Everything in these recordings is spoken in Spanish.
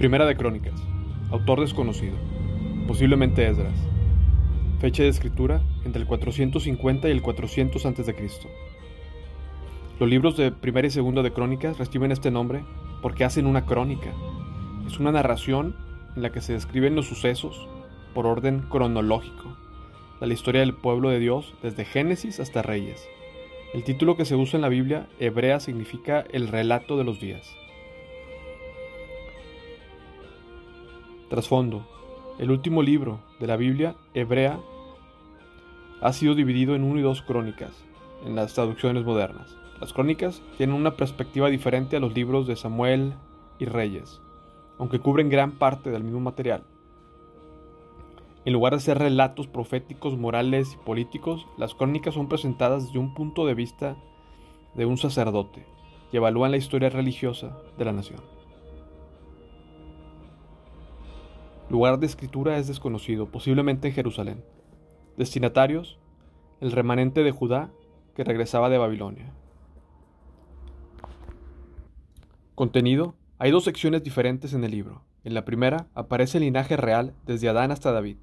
Primera de Crónicas. Autor desconocido. Posiblemente Esdras. Fecha de escritura entre el 450 y el 400 a.C. Los libros de Primera y Segunda de Crónicas reciben este nombre porque hacen una crónica. Es una narración en la que se describen los sucesos por orden cronológico, la historia del pueblo de Dios desde Génesis hasta Reyes. El título que se usa en la Biblia hebrea significa el relato de los días. Trasfondo. El último libro de la Biblia hebrea ha sido dividido en uno y dos crónicas en las traducciones modernas. Las crónicas tienen una perspectiva diferente a los libros de Samuel y Reyes, aunque cubren gran parte del mismo material. En lugar de ser relatos proféticos, morales y políticos, las crónicas son presentadas desde un punto de vista de un sacerdote y evalúan la historia religiosa de la nación. Lugar de escritura es desconocido, posiblemente en Jerusalén. Destinatarios, el remanente de Judá que regresaba de Babilonia. Contenido, hay dos secciones diferentes en el libro. En la primera aparece el linaje real desde Adán hasta David.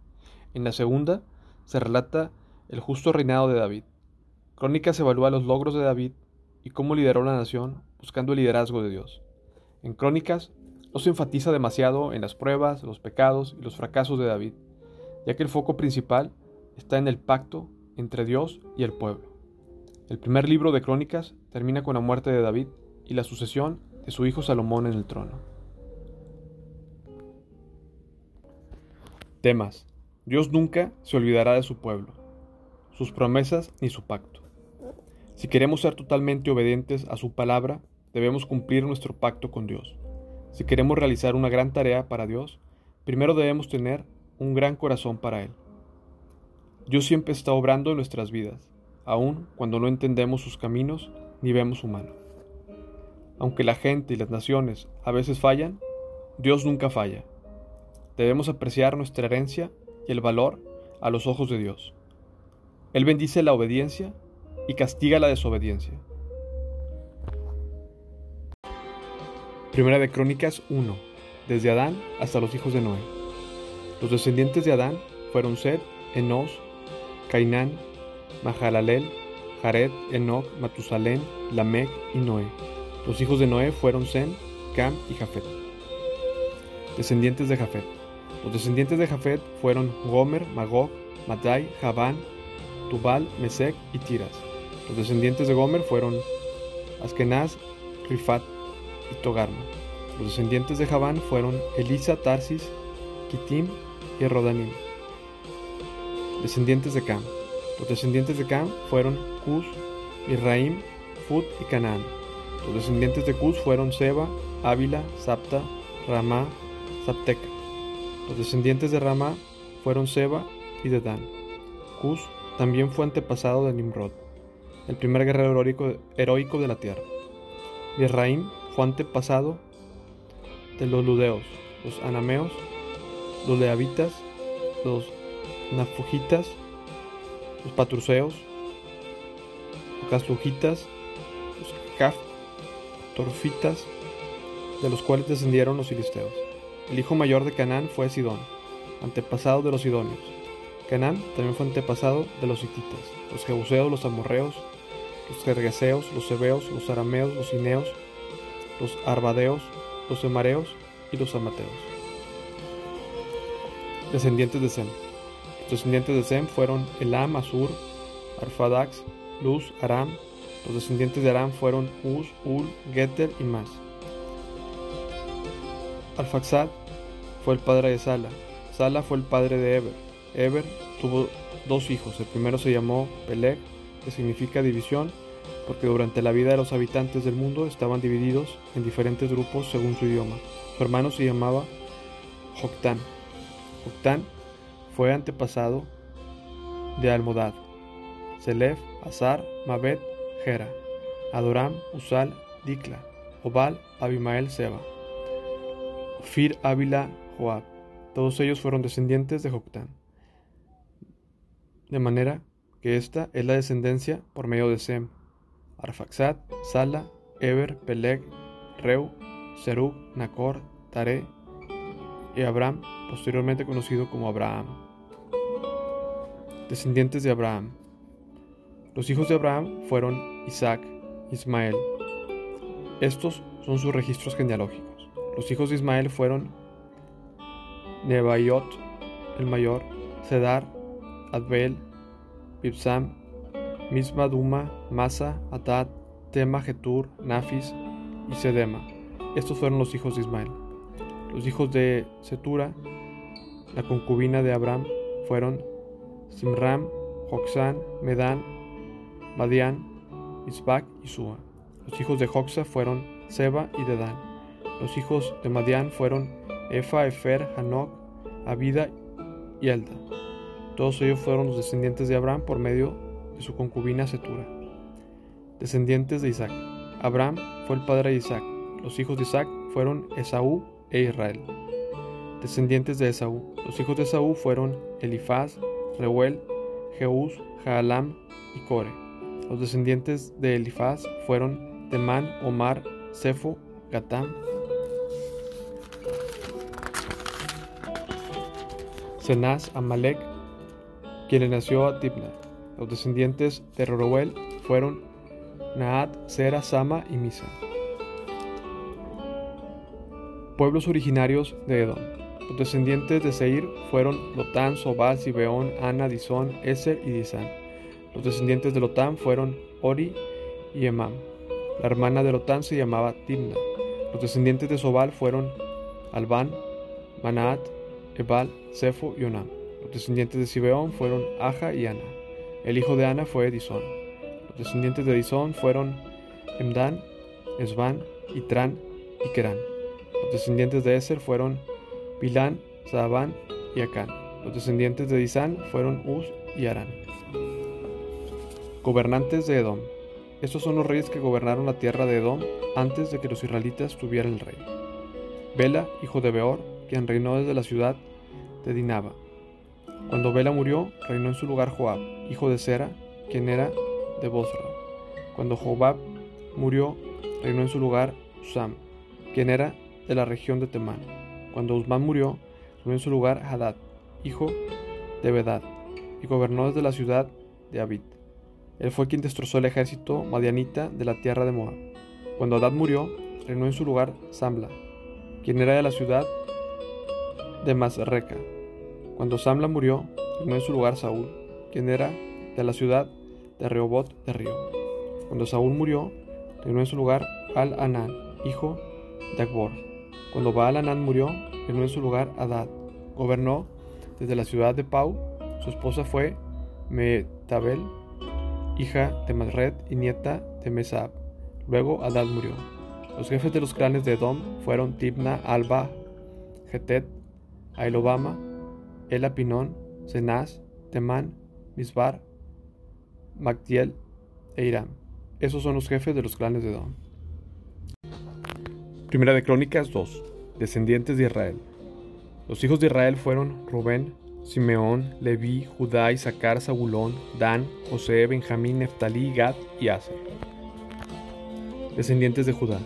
En la segunda se relata el justo reinado de David. Crónicas evalúa los logros de David y cómo lideró la nación buscando el liderazgo de Dios. En Crónicas no se enfatiza demasiado en las pruebas, los pecados y los fracasos de David, ya que el foco principal está en el pacto entre Dios y el pueblo. El primer libro de Crónicas termina con la muerte de David y la sucesión de su hijo Salomón en el trono. Temas. Dios nunca se olvidará de su pueblo, sus promesas ni su pacto. Si queremos ser totalmente obedientes a su palabra, debemos cumplir nuestro pacto con Dios. Si queremos realizar una gran tarea para Dios, primero debemos tener un gran corazón para Él. Dios siempre está obrando en nuestras vidas, aun cuando no entendemos sus caminos ni vemos su mano. Aunque la gente y las naciones a veces fallan, Dios nunca falla. Debemos apreciar nuestra herencia y el valor a los ojos de Dios. Él bendice la obediencia y castiga la desobediencia. Primera de Crónicas 1. Desde Adán hasta los hijos de Noé. Los descendientes de Adán fueron Sed, Enos, Cainán, Mahalalel, Jared, Enoch, Matusalén, Lamec y Noé. Los hijos de Noé fueron Sem, Cam y Jafet. Descendientes de Jafet. Los descendientes de Jafet fueron Gomer, Magog, Madai, Javán, Tubal, Mesec y Tiras. Los descendientes de Gomer fueron Askenaz, Rifat y Togarma. Los descendientes de Javán fueron Elisa, Tarsis, Kitim y Rodanim. Descendientes de Cam. Los descendientes de Cam fueron Cus, Israim, Fut y Canaán. Los descendientes de Cus fueron Seba, Ávila, Sapta, Ramá, Sapteca. Los descendientes de Ramá fueron Seba y Dedán. Cus también fue antepasado de Nimrod, el primer guerrero heroico, de la tierra. Fue antepasado de los ludeos, los anameos, los leavitas, los nafujitas, los patruceos, los caslujitas, los caf, torfitas, de los cuales descendieron los filisteos. El hijo mayor de Canaán fue Sidón, antepasado de los sidonios. Canaán también fue antepasado de los hititas, los jebuseos, los amorreos, los gergeseos, los hebeos, los arameos, los cineos, los arbadeos, los emareos y los amateos. Descendientes de Sem. Los descendientes de Sem fueron Elam, Asur, Arfadax, Luz, Aram. Los descendientes de Aram fueron Uz, Ul, Geter y más. Alfaxad fue el padre de Sala. Sala fue el padre de Eber. Eber tuvo dos hijos. El primero se llamó Peleg, que significa división, porque durante la vida de los habitantes del mundo estaban divididos en diferentes grupos según su idioma. Su hermano se llamaba Joctán. Joctán fue antepasado de Almodad, Selef, Azar, Mabet, Gera, Adoram, Usal, Dikla, Obal, Abimael, Seba, Fir, Ávila, Joab. Todos ellos fueron descendientes de Joctán. De manera que esta es la descendencia por medio de Sem, Arfaxad, Sala, Eber, Peleg, Reu, Serug, Nacor, Tare, y Abraham, posteriormente conocido como Abraham. Descendientes de Abraham. Los hijos de Abraham fueron Isaac, Ismael. Estos son sus registros genealógicos. Los hijos de Ismael fueron Nebaiot, el mayor, Sedar, Adbel, Bibsam, Misma Duma, Masa, Atad, Tema, Getur, Nafis y Sedema. Estos fueron los hijos de Ismael. Los hijos de Setura, la concubina de Abraham, fueron Simram, Joxán, Medán, Madián, Isbac y Sua. Los hijos de Joxa fueron Seba y Dedán. Los hijos de Madián fueron Efa, Efer, Hanok, Abida y Elda. Todos ellos fueron los descendientes de Abraham por medio de su concubina Setura. Descendientes de Isaac. Abraham fue el padre de Isaac. Los hijos de Isaac fueron Esaú e Israel. Descendientes de Esaú. Los hijos de Esaú fueron Elifaz, Reuel, Jeús, Jaalam y Core. Los descendientes de Elifaz fueron Temán, Omar, Sefo, Gatam, Cenaz, Amalek, quien le nació a. Los descendientes de Reuel fueron Naat, Sera, Sama y Misa. Pueblos originarios de Edom. Los descendientes de Seir fueron Lotán, Sobal, Sibeón, Ana, Disón, Eser y Disán. Los descendientes de Lotán fueron Ori y Emam. La hermana de Lotán se llamaba Timna. Los descendientes de Sobal fueron Albán, Manaat, Ebal, Sefo y Onam. Los descendientes de Sibeón fueron Aja y Ana. El hijo de Ana fue Disón. Los descendientes de Disón fueron Emdan, Esban, Itran y Kerán. Los descendientes de Eser fueron Bilán, Zaabán y Acán. Los descendientes de Disán fueron Uz y Arán. Gobernantes de Edom. Estos son los reyes que gobernaron la tierra de Edom antes de que los israelitas tuvieran el rey. Bela, hijo de Beor, quien reinó desde la ciudad de Dinaba. Cuando Bela murió, reinó en su lugar Joab, hijo de Sera, quien era de Bosra. Cuando Joab murió, reinó en su lugar Usam, quien era de la región de Temán. Cuando Usman murió, reinó en su lugar Hadad, hijo de Bedad, y gobernó desde la ciudad de Abid. Él fue quien destrozó el ejército madianita de la tierra de Moab. Cuando Hadad murió, reinó en su lugar Samla, quien era de la ciudad de Masreca. Cuando Samla murió, reinó en su lugar Saúl, quien era de la ciudad de Rehobot de Río. Cuando Saúl murió, reinó en su lugar Al-Anán, hijo de Akbor. Cuando Baal-Anán murió, reinó en su lugar Adad. Gobernó desde la ciudad de Pau. Su esposa fue Metabel, hija de Masred y nieta de Mesab. Luego Adad murió. Los jefes de los clanes de Edom fueron Tibna, Alba, Getet, Ailobama, Elapinón, Cenaz, Temán, Misbar, Magdiel e Irán. Esos son los jefes de los clanes de Edom. Primera de Crónicas 2. Descendientes de Israel. Los hijos de Israel fueron Rubén, Simeón, Leví, Judá, Isaacar, Zabulón, Dan, José, Benjamín, Neftalí, Gad y Aser. Descendientes de Judá.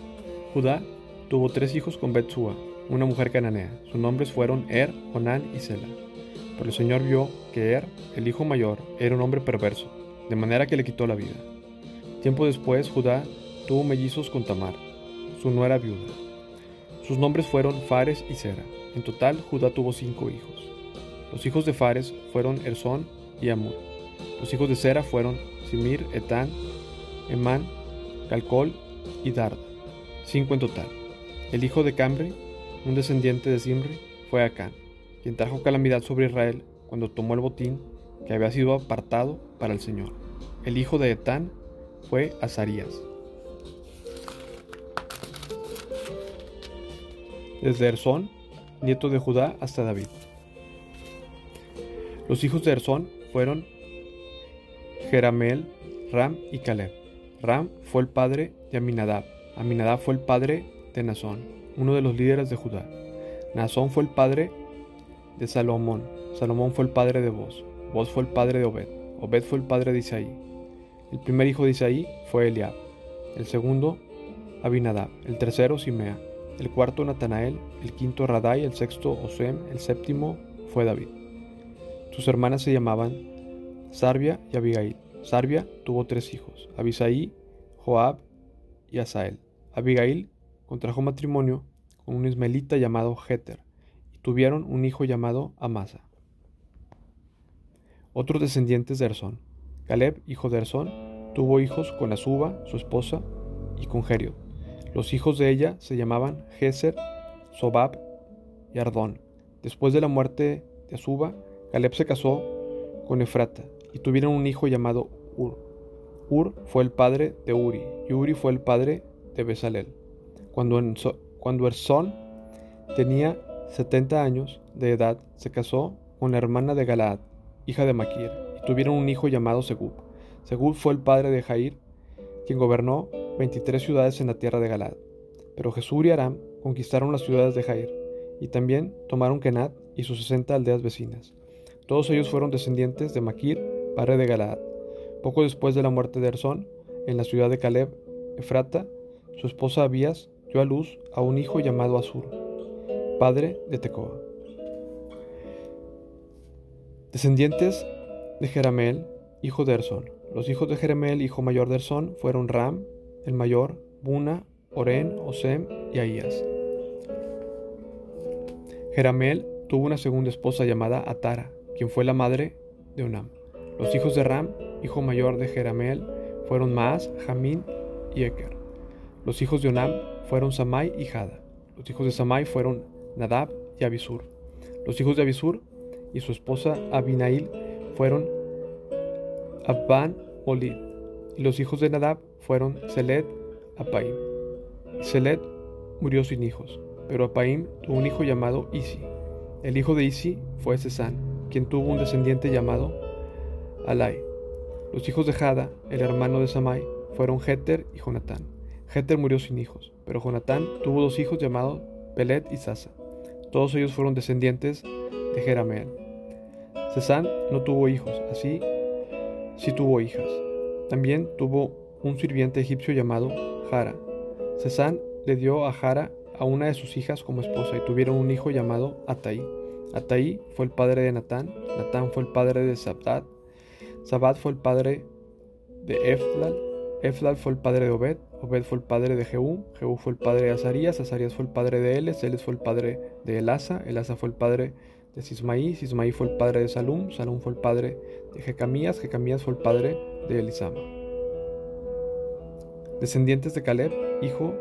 Judá tuvo tres hijos con Betsua, una mujer cananea. Sus nombres fueron Er, Onán y Sela. Pero el Señor vio que Er, el hijo mayor, era un hombre perverso, de manera que le quitó la vida. Tiempo después, Judá tuvo mellizos con Tamar, su nuera viuda. Sus nombres fueron Fares y Sera. En total, Judá tuvo cinco hijos. Los hijos de Fares fueron Erzón y Amur. Los hijos de Sera fueron Simir, Etán, Emán, Calcol y Darda. Cinco en total. El hijo de Cambre, un descendiente de Simri, fue Acán, quien trajo calamidad sobre Israel cuando tomó el botín que había sido apartado para el Señor. El hijo de Etán fue Azarías. Desde Erzón, nieto de Judá, hasta David. Los hijos de Erzón fueron Jeramel, Ram y Caleb. Ram fue el padre de Aminadab. Aminadab fue el padre de Nazón, uno de los líderes de Judá. Nazón fue el padre de Salomón. Salomón fue el padre de Boz. Boz fue el padre de Obed. Obed fue el padre de Isaí. El primer hijo de Isaí fue Eliab. El segundo, Abinadab. El tercero, Simea. el cuarto Natanael, el quinto Radai, el sexto Osem, el séptimo fue David. Sus hermanas se llamaban Sarbia y Abigail. Sarbia tuvo tres hijos, Abisaí, Joab y Asael. Abigail contrajo matrimonio con un ismaelita llamado Jeter tuvieron un hijo llamado Amasa. Otros descendientes de Erzón. Caleb, hijo de Erzón, tuvo hijos con Azuba, su esposa, y con Geriot. Los hijos de ella se llamaban Geser, Sobab y Ardón. Después de la muerte de Azuba, Caleb se casó con Efrata y tuvieron un hijo llamado Ur. Ur fue el padre de Uri y Uri fue el padre de Besalel. Cuando, cuando Erzón tenía 70 años de edad, se casó con la hermana de Galaad, hija de Maquir, y tuvieron un hijo llamado Segub. Segub fue el padre de Jair, quien gobernó 23 ciudades en la tierra de Galaad. Pero Jesús y Aram conquistaron las ciudades de Jair, y también tomaron Kenat y sus 60 aldeas vecinas. Todos ellos fueron descendientes de Maquir, padre de Galaad. Poco después de la muerte de Erzón, en la ciudad de Caleb, Efrata, su esposa Abías dio a luz a un hijo llamado Asur, padre de Tecoa. Descendientes de Jerameel, hijo de Erzón. Los hijos de Jerameel, hijo mayor de Erzón, fueron Ram, el mayor, Buna, Oren, Osem y Ahías. Jerameel tuvo una segunda esposa llamada Atara, quien fue la madre de Onam. Los hijos de Ram, hijo mayor de Jerameel, fueron Maas, Jamín y Eker. Los hijos de Onam fueron Samai y Jada. Los hijos de Samai fueron Nadab y Abisur. Los hijos de Abisur y su esposa Abinail fueron Abban Olid. Y los hijos de Nadab fueron Seled, Apaim. Seled murió sin hijos, pero Apaim tuvo un hijo llamado Isi. El hijo de Isi fue Sesán, quien tuvo un descendiente llamado Alai. Los hijos de Jada, el hermano de Samai, fueron Jeter y Jonatán. Jeter murió sin hijos, pero Jonatán tuvo dos hijos llamados Pelet y Sasa. Todos ellos fueron descendientes de Jerameel. Sesán no tuvo hijos, así sí tuvo hijas. También tuvo un sirviente egipcio llamado Jara. Sesán le dio a Jara a una de sus hijas como esposa y tuvieron un hijo llamado Ataí. Ataí fue el padre de Natán, Natán fue el padre de Sabdat, Sabad fue el padre de Eflal, Eflal fue el padre de Obed, Obed fue el padre de Jehú, Jehú fue el padre de Azarías, Azarías fue el padre de Eles, Eles fue el padre de Elasa, Elasa fue el padre de Sismaí, Sismaí fue el padre de Salum, Salum fue el padre de Jecamías, Jecamías fue el padre de Elisama. Descendientes de Caleb, hijo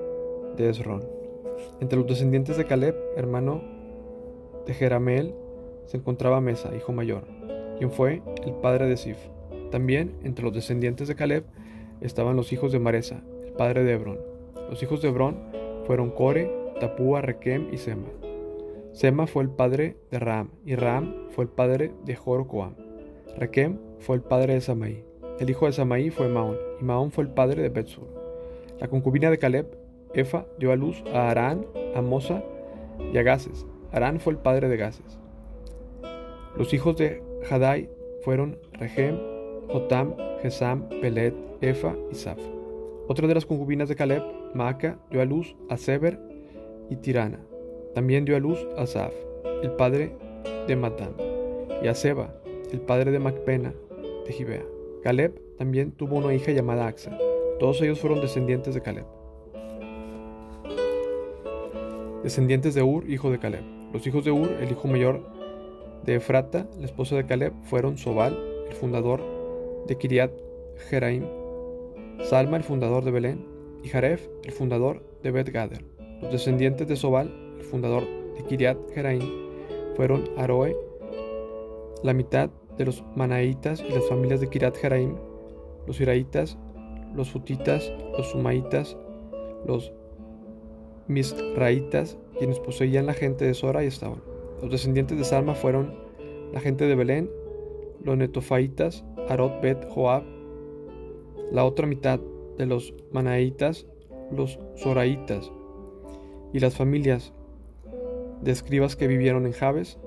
de Esrón. Entre los descendientes de Caleb, hermano de Jerameel, se encontraba Mesa, hijo mayor, quien fue el padre de Sif. También entre los descendientes de Caleb estaban los hijos de Maresa, el padre de Hebrón. Los hijos de Hebrón fueron Core, Tapúa, Requem y Sema. Sema fue el padre de Ram, y Ram fue el padre de Jorocoam. Requem fue el padre de Samaí. El hijo de Samaí fue Maón, y Maón fue el padre de Betsur. La concubina de Caleb, Efa, dio a luz a Arán, a Mosa y a Gases. Arán fue el padre de Gases. Los hijos de Hadai fueron Regem, Jotam, Gesam, Pelet, Efa y Saf. Otra de las concubinas de Caleb, Maaca, dio a luz a Seber y Tirana. También dio a luz a Saf, el padre de Matán, y a Seba, el padre de Macpena de Gibea. Caleb también tuvo una hija llamada Axa. Todos ellos fueron descendientes de Caleb. Descendientes de Ur, hijo de Caleb. Los hijos de Ur, el hijo mayor de Efrata, la esposa de Caleb, fueron Sobal, el fundador de Kiriat Jeraim, Salma, el fundador de Belén, y Jaref, el fundador de Bet Gader. Los descendientes de Sobal, el fundador de Kiriat Jeraim, fueron Aroe, la mitad de los Manaitas y las familias de Kiriat Jeraim, los Iraitas, los Futitas, los Sumaitas, los Misraitas, quienes poseían la gente de Sora y estaban. Los descendientes de Salma fueron la gente de Belén, los Netofaitas, Arot Bet Joab, la otra mitad de los Manaitas, los Soraitas, y las familias de escribas que vivieron en Jabes,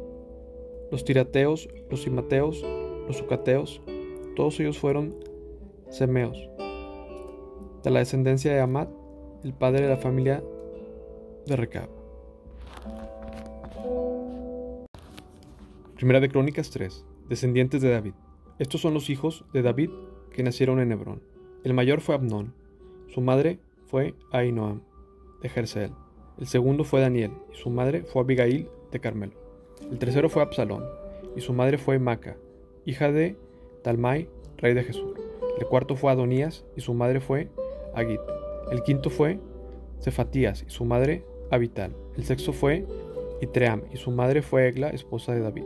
los tirateos, los simateos, los sucateos, todos ellos fueron semeos. De la descendencia de Amat, el padre de la familia de Recab. Primera de Crónicas 3. Descendientes de David. Estos son los hijos de David que nacieron en Hebrón. El mayor fue Abnón. Su madre fue Ainoam de Jerseel. El segundo fue Daniel y su madre fue Abigail de Carmelo. El tercero fue Absalón y su madre fue Maca, hija de Talmai, rey de Jesús. El cuarto fue Adonías y su madre fue Agit. El quinto fue Cefatías y su madre Abital. El sexto fue Itream y su madre fue Egla, esposa de David.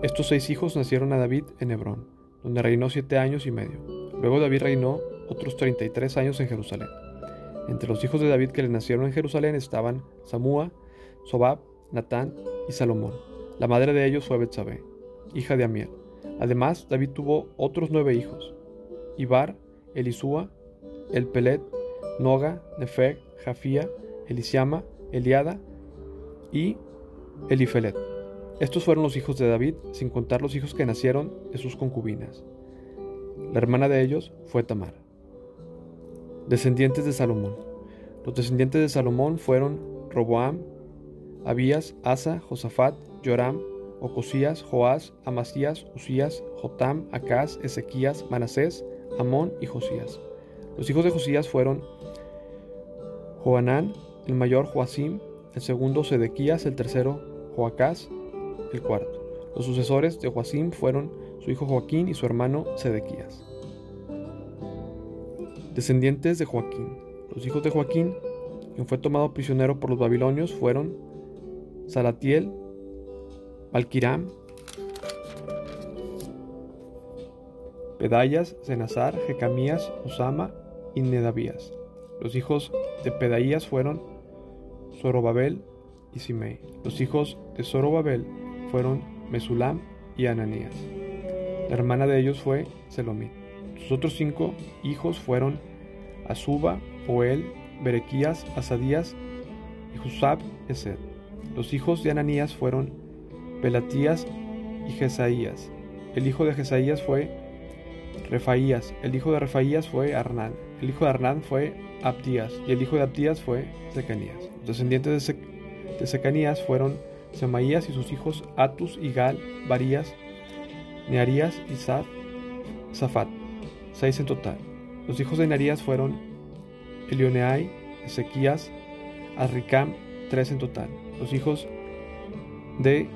Estos seis hijos nacieron a David en Hebrón, donde reinó siete años y medio. Luego David reinó otros treinta y tres años en Jerusalén. Entre los hijos de David que le nacieron en Jerusalén estaban Samúa, Sobab, Natán y Salomón. La madre de ellos fue Betsabé, hija de Amiel. Además, David tuvo otros nueve hijos: Ibar, Elisúa, Elpelet, Noga, Nefeg, Jafía, Elisiama, Eliada y Elifelet. Estos fueron los hijos de David, sin contar los hijos que nacieron de sus concubinas. La hermana de ellos fue Tamar. Descendientes de Salomón. Los descendientes de Salomón fueron Roboam, Abías, Asa, Josafat, Joram, Ocosías, Joás, Amasías, Usías, Jotam, Acaz, Ezequías, Manasés, Amón y Josías. Los hijos de Josías fueron Joanán, el mayor Joacim, el segundo Sedequías, el tercero Joacás, el cuarto. Los sucesores de Joacim fueron su hijo Joaquín y su hermano Sedequías. Descendientes de Joaquín. Los hijos de Joaquín, quien fue tomado prisionero por los babilonios, fueron Salatiel, Malquiram, Pedayas, Senazar, Jecamías, Osama y Nedavías. Los hijos de Pedaías fueron Zorobabel y Simei. Los hijos de Zorobabel fueron Mesulam y Ananías. La hermana de ellos fue Selomit. Sus otros cinco hijos fueron Azuba, Oel, Berequías, Asadías y Husab Esed. Los hijos de Ananías fueron Pelatías y Jesaías. El hijo de Jesaías fue Refaías. El hijo de Refaías fue Arnán. El hijo de Arnán fue Abdías. Y el hijo de Abdías fue Secanías. Los descendientes de, de Secanías fueron Semaías y sus hijos Atus y Gal, Barías, Nearías y Saf, Safat, seis en total. Los hijos de Nearías fueron Elioneai, Ezequías, Azricam, tres en total. Los hijos de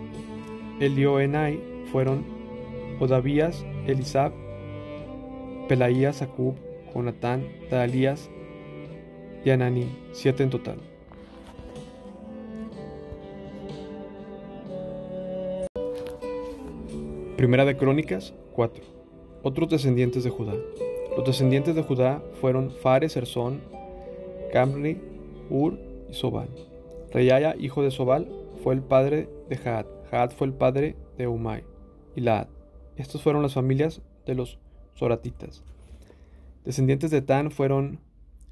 Elioenai fueron Odavías, Elisab, Pelaías, Acub, Jonatán, Dalías y Ananí, siete en total. Primera de Crónicas 4. Otros descendientes de Judá. Los descendientes de Judá fueron Fares, Erzón, Camri, Ur y Sobal. Reyaya, hijo de Sobal, fue el padre de Jaad. Jaad fue el padre de Umay y Laad. Estas fueron las familias de los Zoratitas. Descendientes de Tan fueron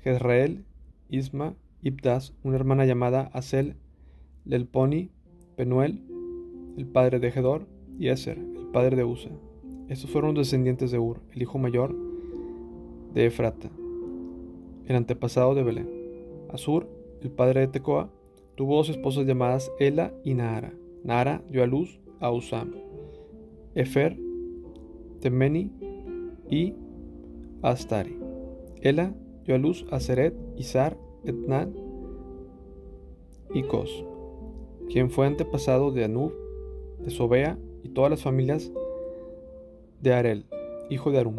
Jezreel, Isma, Ibdas, una hermana llamada Asel, Lelponi, Penuel, el padre de Gedor, y Eser, padre de Usa. Estos fueron los descendientes de Ur, el hijo mayor de Efrata, el antepasado de Belén. Asur, el padre de Tecoa, tuvo dos esposas llamadas Ela y Nahara. Nahara dio a luz a Usam, Efer, Temeni y Astari. Ela dio a luz a Seret, Isar, Etnan y Cos, quien fue antepasado de Anub, de Sobea y todas las familias de Arel, hijo de Arum.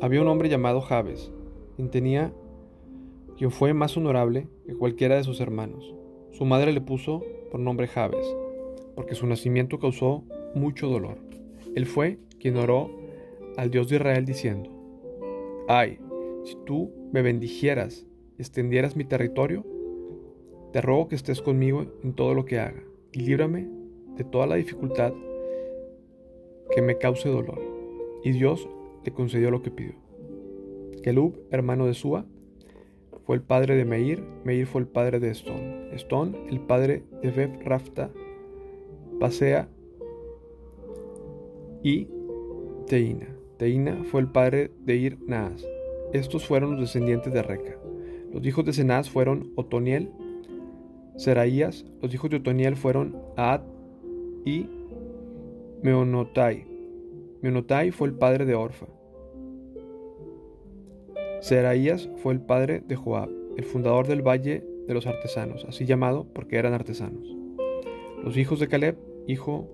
Había un hombre llamado Jabes, quien tenía, quien fue más honorable que cualquiera de sus hermanos. Su madre le puso por nombre Jabes, porque su nacimiento causó mucho dolor. Él fue quien oró al Dios de Israel diciendo, Ay, si tú me bendijeras y extendieras mi territorio, te ruego que estés conmigo en todo lo que haga, y líbrame de toda la dificultad que me cause dolor. Y Dios le concedió lo que pidió. Kelub, hermano de Sua, fue el padre de Meir, Meir fue el padre de Estón, Estón el padre de Beb Rafta, Pasea y Teina. Teina fue el padre de Ir Naas. Estos fueron los descendientes de Reca. Los hijos de Cenaz fueron Otoniel, Seraías, los hijos de Otoniel fueron Ad y Meonotai. Meonotai fue el padre de Orfa. Seraías fue el padre de Joab, el fundador del valle de los artesanos, así llamado porque eran artesanos. Los hijos de Caleb, hijo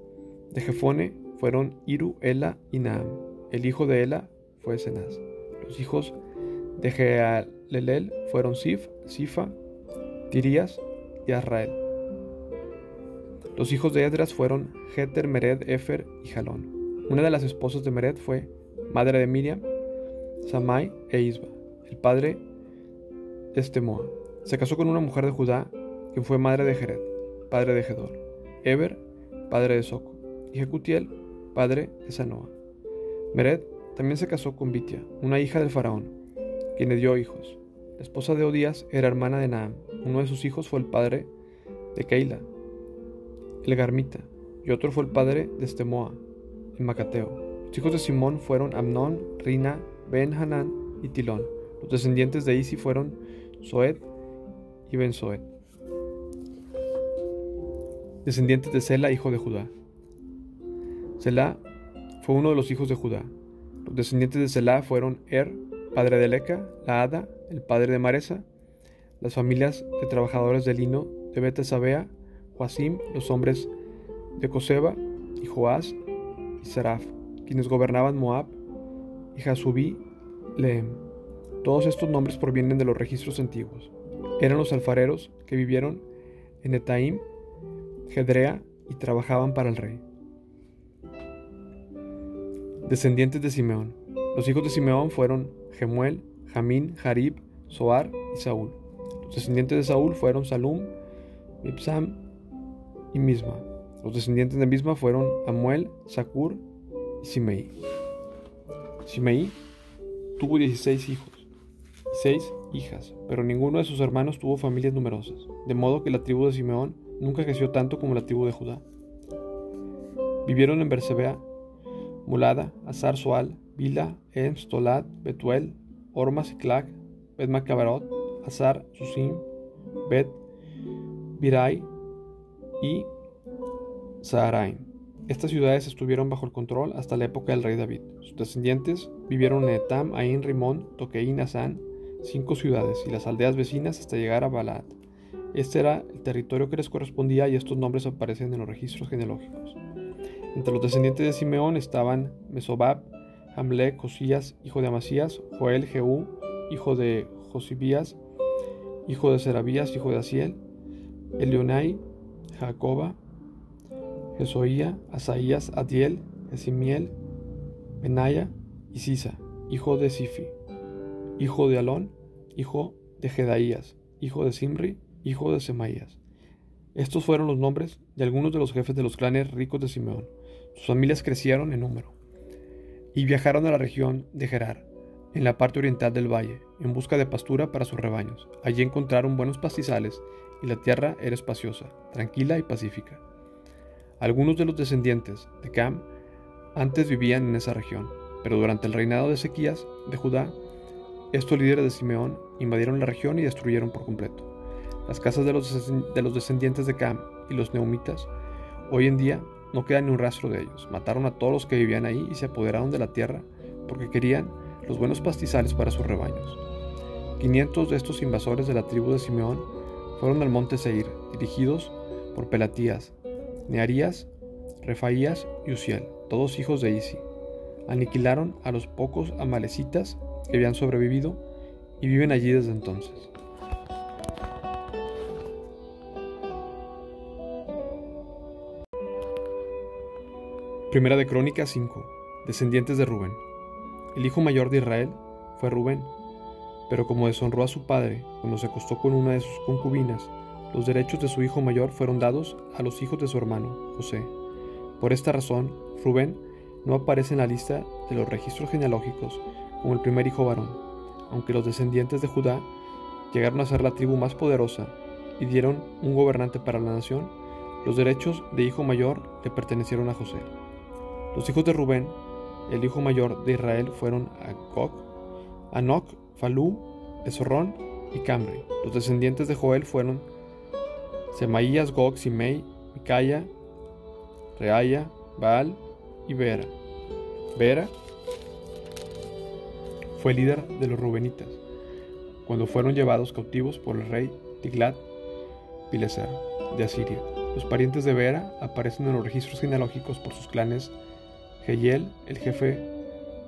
de Jefone, fueron Iru, Ela y Naam. El hijo de Ela fue Senaz. Los hijos de Jealelel fueron Sif, Sifa, Tirías y Azrael. Los hijos de Edras fueron Jeter, Mered, Efer y Jalón. Una de las esposas de Mered fue madre de Miriam, Samai e Isba. El padre de Estemoa. Se casó con una mujer de Judá, quien fue madre de Jered, padre de Gedor. Eber, padre de Soco. Y Jecutiel, padre de Sanoa. Mered también se casó con Bitia, una hija del faraón, quien le dio hijos. La esposa de Odías era hermana de Naam. Uno de sus hijos fue el padre de Keila, el Garmita, y otro fue el padre de Estemoa, el Macateo. Los hijos de Simón fueron Amnón, Rina, Ben Hanán y Tilón. Los descendientes de Isi fueron Soed y Ben Soed. Descendientes de Sela, hijo de Judá. Sela fue uno de los hijos de Judá. Los descendientes de Sela fueron Er, padre de Leca, la Hada, el padre de Maresa, las familias de trabajadores de lino de Betesabea, Los hombres de Coseba, y Joás y Seraf, quienes gobernaban Moab, y Jasubí, Lehem. Todos estos nombres provienen de los registros antiguos. Eran los alfareros que vivieron en Etaim, Gedrea y trabajaban para el rey. Descendientes de Simeón. Los hijos de Simeón fueron Gemuel, Jamín, Jarib, Soar y Saúl. Los descendientes de Saúl fueron Salum, Mipsam Misma. Los descendientes de Misma fueron Amuel, Sakur y Simei. Simei tuvo 16 hijos y 6 hijas, pero ninguno de sus hermanos tuvo familias numerosas, de modo que la tribu de Simeón nunca creció tanto como la tribu de Judá. Vivieron en Bersebea, Mulada, Azar Soal, Bila, Ems, Betuel, Orma, Ciclac, Bet Azar, Susim, Bet, Birai y Saharaim. Estas ciudades estuvieron bajo el control hasta la época del rey David. Sus descendientes vivieron en Etam, Ain, Rimón, Toqueín, Asán, cinco ciudades y las aldeas vecinas hasta llegar a Balad. Este era el territorio que les correspondía y estos nombres aparecen en los registros genealógicos. Entre los descendientes de Simeón estaban Mesobab, Hamle, Cosías, hijo de Amasías, Joel, Jehú, hijo de Josibías, hijo de Serabías, hijo de Asiel, Elionai, Jacoba, Jesoía, Asaías, Adiel, Esimiel, Benaya y Sisa, hijo de Sifi, hijo de Alón, hijo de Jedaías, hijo de Simri, hijo de Semaías. Estos fueron los nombres de algunos de los jefes de los clanes ricos de Simeón. Sus familias crecieron en número y viajaron a la región de Gerar, en la parte oriental del valle, en busca de pastura para sus rebaños. Allí encontraron buenos pastizales y la tierra era espaciosa, tranquila y pacífica. Algunos de los descendientes de Cam antes vivían en esa región, pero durante el reinado de Ezequías de Judá, estos líderes de Simeón invadieron la región y destruyeron por completo. Las casas de los, de los descendientes de Cam y los neumitas hoy en día no queda ni un rastro de ellos. Mataron a todos los que vivían ahí y se apoderaron de la tierra porque querían los buenos pastizales para sus rebaños. 500 de estos invasores de la tribu de Simeón fueron al monte Seir, dirigidos por Pelatías, Nearías, Refaías y Uziel, todos hijos de Isi. Aniquilaron a los pocos amalecitas que habían sobrevivido y viven allí desde entonces. Primera de Crónicas 5. Descendientes de Rubén. El hijo mayor de Israel fue Rubén, pero como deshonró a su padre cuando se acostó con una de sus concubinas, los derechos de su hijo mayor fueron dados a los hijos de su hermano, José. Por esta razón, Rubén no aparece en la lista de los registros genealógicos como el primer hijo varón, aunque los descendientes de Judá llegaron a ser la tribu más poderosa y dieron un gobernante para la nación, los derechos de hijo mayor le pertenecieron a José. Los hijos de Rubén, el hijo mayor de Israel, fueron Agog, Anoc, Falú, Esorrón y Camre. Los descendientes de Joel fueron Semaías, Gog, Simei, Micaya, Reaya, Baal y Vera. Vera fue líder de los Rubenitas cuando fueron llevados cautivos por el rey Tiglat Pileser de Asiria. Los parientes de Vera aparecen en los registros genealógicos por sus clanes Geyel, el jefe,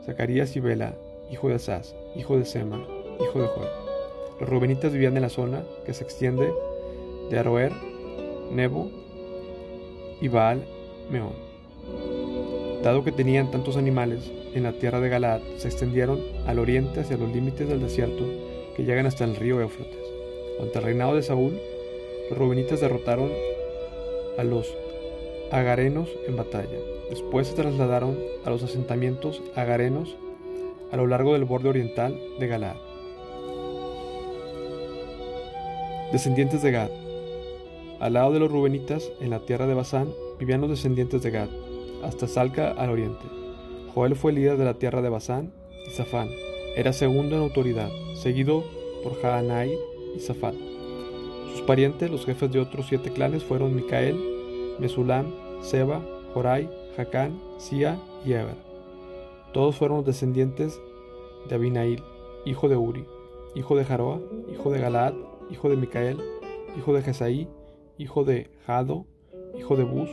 Zacarías y Bela, hijo de Asaz, hijo de Sema, hijo de Joel. Los rubenitas vivían en la zona que se extiende de Aroer, Nebo y Baal Meón. Dado que tenían tantos animales en la tierra de Galaad, se extendieron al oriente hacia los límites del desierto que llegan hasta el río Éufrates. Durante el reinado de Saúl, los rubenitas derrotaron a los agarenos en batalla. Después se trasladaron a los asentamientos agarenos a lo largo del borde oriental de Galaad. Descendientes de Gad. Al lado de los rubenitas, en la tierra de Basán, vivían los descendientes de Gad, hasta Salca al oriente. Joel fue líder de la tierra de Basán y Zafán era segundo en autoridad, seguido por Jaanai y Zafat. Sus parientes, los jefes de otros siete clanes, fueron Micael, Mesulam, Seba, Jorai, Jacán, Sia y Eber. Todos fueron descendientes de Abinail, hijo de Uri, hijo de Jaroa, hijo de Galaad, hijo de Micael, hijo de Jesaí, hijo de Jado, hijo de Bus.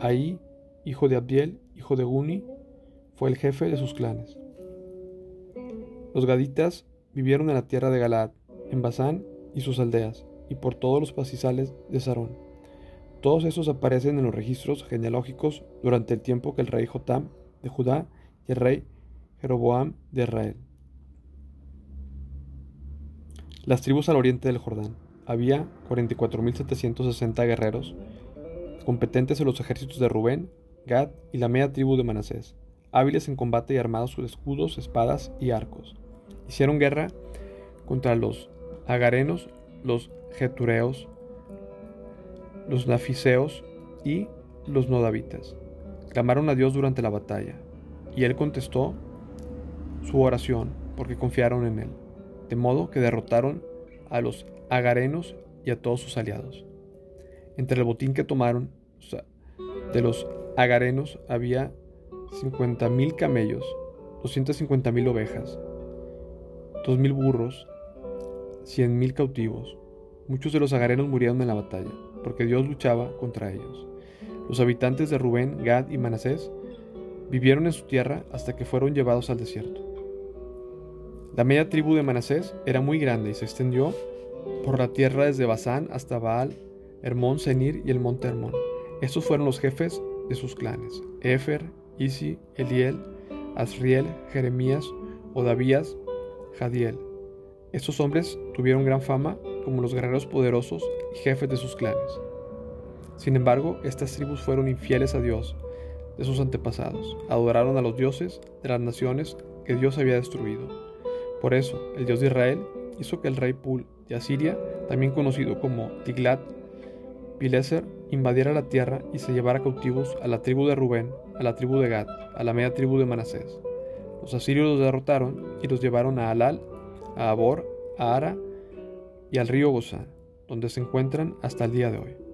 Ahí, hijo de Abdiel, hijo de Guni, fue el jefe de sus clanes. Los gaditas vivieron en la tierra de Galaad, en Basán y sus aldeas, y por todos los pastizales de Sarón. Todos esos aparecen en los registros genealógicos durante el tiempo que el rey Jotam de Judá y el rey Jeroboam de Israel. Las tribus al oriente del Jordán. Había 44.760 guerreros competentes en los ejércitos de Rubén, Gad y la media tribu de Manasés, hábiles en combate y armados con escudos, espadas y arcos. Hicieron guerra contra los agarenos, los getureos, los nafiseos y los nodavitas. Clamaron a Dios durante la batalla, y él contestó su oración porque confiaron en él, de modo que derrotaron a los agarenos y a todos sus aliados. Entre el botín que tomaron de los agarenos había 50.000 camellos, 250.000 ovejas, dos mil burros, cien mil cautivos. Muchos de los agarenos murieron en la batalla, porque Dios luchaba contra ellos. Los habitantes de Rubén, Gad y Manasés vivieron en su tierra hasta que fueron llevados al desierto. La media tribu de Manasés era muy grande y se extendió por la tierra desde Basán hasta Baal, Hermón, Senir y el monte Hermón. Estos fueron los jefes de sus clanes: Efer, Isi, Eliel, Asriel, Jeremías, Odavías, Jadiel. Estos hombres tuvieron gran fama como los guerreros poderosos y jefes de sus clanes. Sin embargo, estas tribus fueron infieles a Dios de sus antepasados, adoraron a los dioses de las naciones que Dios había destruido. Por eso, el Dios de Israel hizo que el rey Pul de Asiria, también conocido como Tiglat Pileser, invadiera la tierra y se llevara cautivos a la tribu de Rubén, a la tribu de Gad, a la media tribu de Manasés. Los asirios los derrotaron y los llevaron a Alal, a Abor, a Ara y al río Gozán, donde se encuentran hasta el día de hoy.